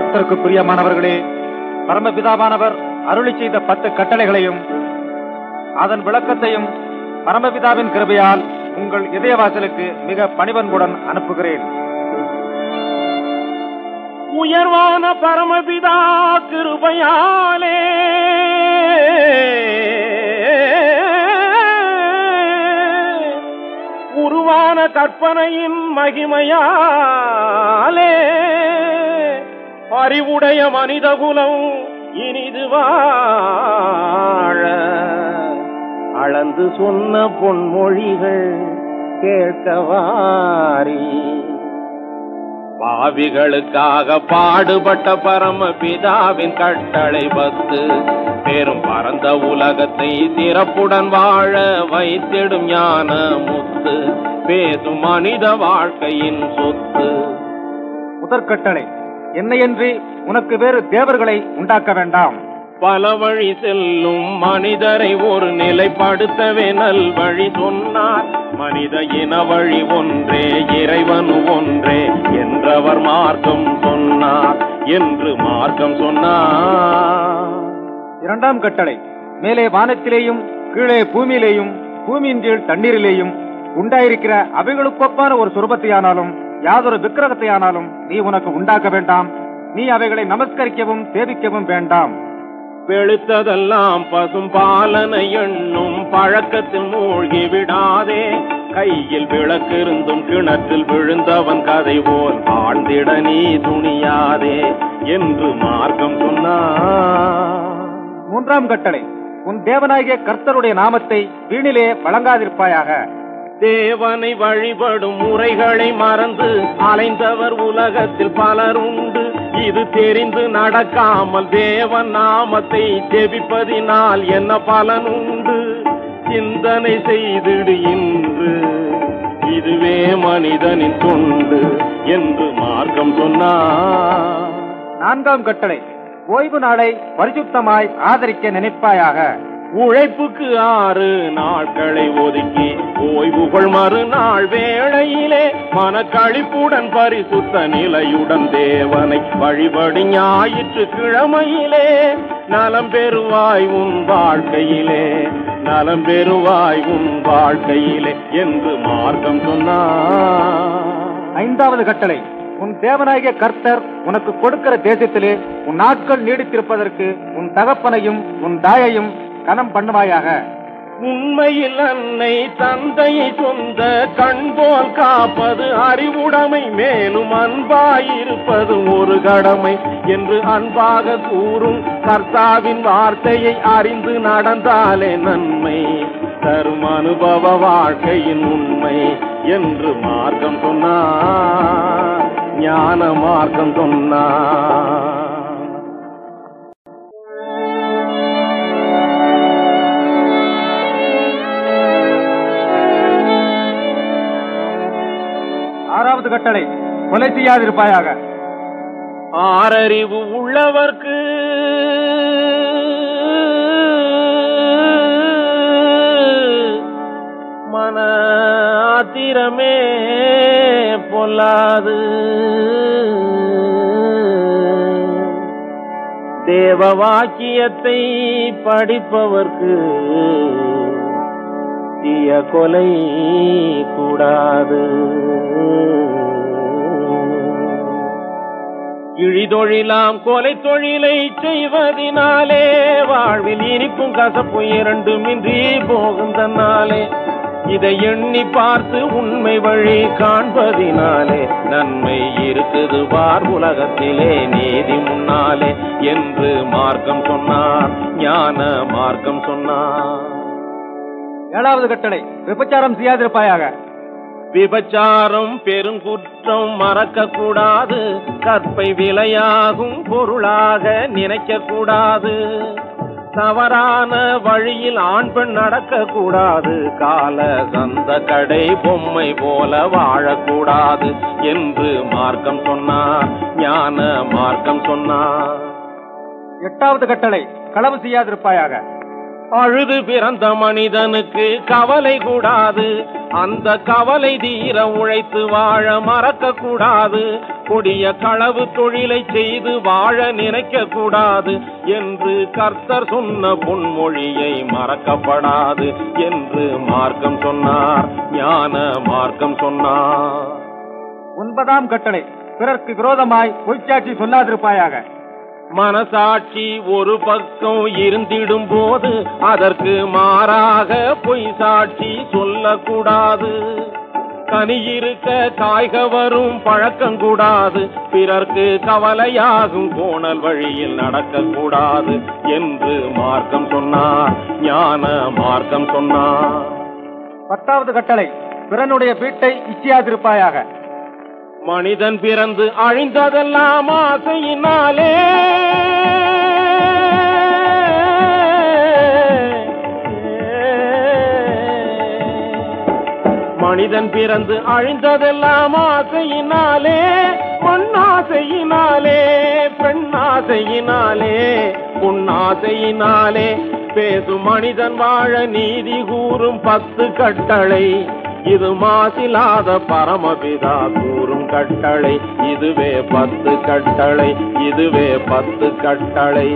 கர்த்தருக்கு பிரியமானவர்களே பரமபிதாவானவர் அருளி செய்த பத்து கட்டளைகளையும் அதன் விளக்கத்தையும் பரமபிதாவின் கிருபையால் உங்கள் இதயவாசலுக்கு மிக பணிவன்புடன் அனுப்புகிறேன். உயர்வான பரமபிதா கிருபையாலே உருவான கற்பனையின் மகிமையாலே அறிவுடைய மனிதகுலம் இனிது வாழ. அளந்து சொன்ன பொன்மொழிகள் கேட்கவாரி பாவிகளுக்காக பாடுபட்ட பரம பிதாவின் கட்டளை பத்து பெரும் பரந்த உலகத்தை சிறப்புடன் வாழ வைத்திடும் ஞான முத்து பேசும் மனித வாழ்க்கையின் சொத்து. முதற்கட்டளை என்னையன்றி உனக்கு வேறு தேவர்களை உண்டாக்க வேண்டாம். பல வழி செல்லும் மனிதரை ஒரு நிலைப்படுத்தவே நல் வழி சொன்னார். மனித இன வழி ஒன்றே இறைவன் ஒன்றே என்றவர் மார்க்கம் சொன்னார். என்று மார்க்கம் சொன்னார். இரண்டாம் கட்டளை மேலே வானத்திலேயும் கீழே பூமியிலேயும் பூமியின் கீழ் தண்ணீரிலேயும் உண்டாயிருக்கிற அவைகளுக்கொப்பான ஒரு சுரூபத்தையானாலும் யாதொரு விக்கிரகத்தையானாலும் நீ உனக்கு உண்டாக்க வேண்டாம். நீ அவைகளை நமஸ்கரிக்கவும் சேவிக்கவும் வேண்டாம். வெளுத்ததெல்லாம் பசும் பாலனை எண்ணும் பழக்கத்தில் மூழ்கி விடாதே. கையில் விளக்கிருந்தும் கிணற்றில் விழுந்தவன் கதை போல் ஆழ்ந்திட நீ துணியாதே என்று மார்க்கம் சொன்னார் மூன்றாம் கட்டளை உன் தேவனாகிய கர்த்தருடைய நாமத்தை வீணிலே வழங்காதிருப்பாயாக. தேவனை வழிபடும் முறைகளை மறந்து அலைந்தவர் உலகத்தில் பலர் உண்டு. இது தெரிந்து நடக்காமல் தேவன் நாமத்தை ஜெபிப்பதினால் என்ன பலன் உண்டு? சிந்தனை செய்திடு இன்று. இதுவே மனிதனின் தொண்டு என்று மார்க்கம் சொன்னார் நான்காம் கட்டளை. ஓய்வு நாளை பரிசுத்தமாய் ஆதரிக்க நினைப்பாயாக. உழைப்புக்கு ஆறு நாட்களை ஒதுக்கி ஓய்வுகள் மறுநாள் வேளையிலே மனக்களிப்புடன் பரிசுத்த நிலையுடன் தேவனை வழிபடி ஞாயிற்று கிழமையிலே. நலம் பெறுவாய் உன் வாழ்க்கையிலே நலம் பெறுவாய் உன் வாழ்க்கையிலே என்று மார்க்கம் சொன்னார் ஐந்தாவது கட்டளை உன் தேவனாகிய கர்த்தர் உனக்கு கொடுக்கிற தேசத்திலே உன் நாட்கள் நீடித்திருப்பதற்கு உன் தகப்பனையும் உன் தாயையும் கனம் பண்ணுவாயாக. உண்மையில் அன்னை தந்தையை சொந்த கண் போல் காப்பது அறிவுடைமை மேலும் அன்பாயிருப்பது ஒரு கடமை என்று அன்பாக கூறும் கர்த்தாவின் வார்த்தையை அறிந்து நடந்தாலே நன்மை. தரும் அனுபவ வாழ்க்கையின் உண்மை என்று மார்க்கம் சொன்னார் ஞான மார்க்கம் சொன்னார். கட்டளை. கொலை செய்யாதிருப்பாயாக. ஆறறிவு உள்ளவர்க்கு மன ஆத்திரமே பொல்லாது. தேவ வாக்கியத்தை படிப்பவர்க்கு தீய கொலை கூடாது. இழிதொழிலாம் கொலை தொழிலை செய்வதினாலே வாழ்வில் இனிப்பும் கசப்பும் இரண்டுமின்றி போகும் தன்னாலே. இதை எண்ணி பார்த்து உண்மை வழி காண்பதினாலே நன்மை இருக்குது வார் உலகத்திலே நீதி முன்னாலே என்று மார்க்கம் சொன்னார் ஞான மார்க்கம் சொன்னார். ஏழாவது கட்டளை. விபச்சாரம் செய்யாதிருப்பாயாக. விபச்சாரம் பெருங்குற்றம் மறக்க கூடாது கற்பை விலையாகும் பொருளாக நினைக்க கூடாது தவறான வழியில் ஆண் பெண் நடக்க கூடாது கால சந்த கடை பொம்மை போல வாழக்கூடாது என்று மார்க்கம் சொன்னார் ஞான மார்க்கம் சொன்னார் எட்டாவது கட்டளை. களவு செய்யாதிருப்பாயாக. அழுது பிறந்த மனிதனுக்கு கவலை கூடாது. அந்த கவலை தீர உழைத்து வாழ மறக்க கூடாது. கொடிய களவு தொழிலை செய்து வாழ நினைக்க கூடாது. என்று கர்த்தர் சொன்ன பொன்மொழியை மறக்கப்படாது. என்று மார்க்கம் சொன்னார் ஞான மார்க்கம் சொன்னார். ஒன்பதாம் கட்டளை பிறர்க்கு விரோதமாய் பொய்ச்சாட்சி சொல்லாதிருப்பாயாக. மனசாட்சி ஒரு பக்கம் இருந்திடும் போது அதற்கு மாறாக பொய் சாட்சி சொல்லக்கூடாது. தனியிருக்க காய்க வரும் பழக்கம் கூடாது. பிறர்க்கு கவலையாகும் கோணல் வழியில் நடக்கக்கூடாது என்று மார்க்கம் சொன்னார் ஞான மார்க்கம் சொன்னார் பத்தாவது கட்டளை பிறனுடைய வீட்டை இச்சியாதிருப்பாயாக. மனிதன் பிறந்து அழிந்ததெல்லாம் ஆசையினாலே. மனிதன் பிறந்து அழிந்ததெல்லாம் ஆசையினாலே மண்ணாசையினாலே பெண்ணாசையினாலே பொன்னாசையினாலே பேசும் மனிதன் வாழ நீதி கூறும் பத்து கட்டளை. இது மாசிலாத பரமபிதா கூறும் கட்டளை. இதுவே பத்து கட்டளை. இதுவே பத்து கட்டளை.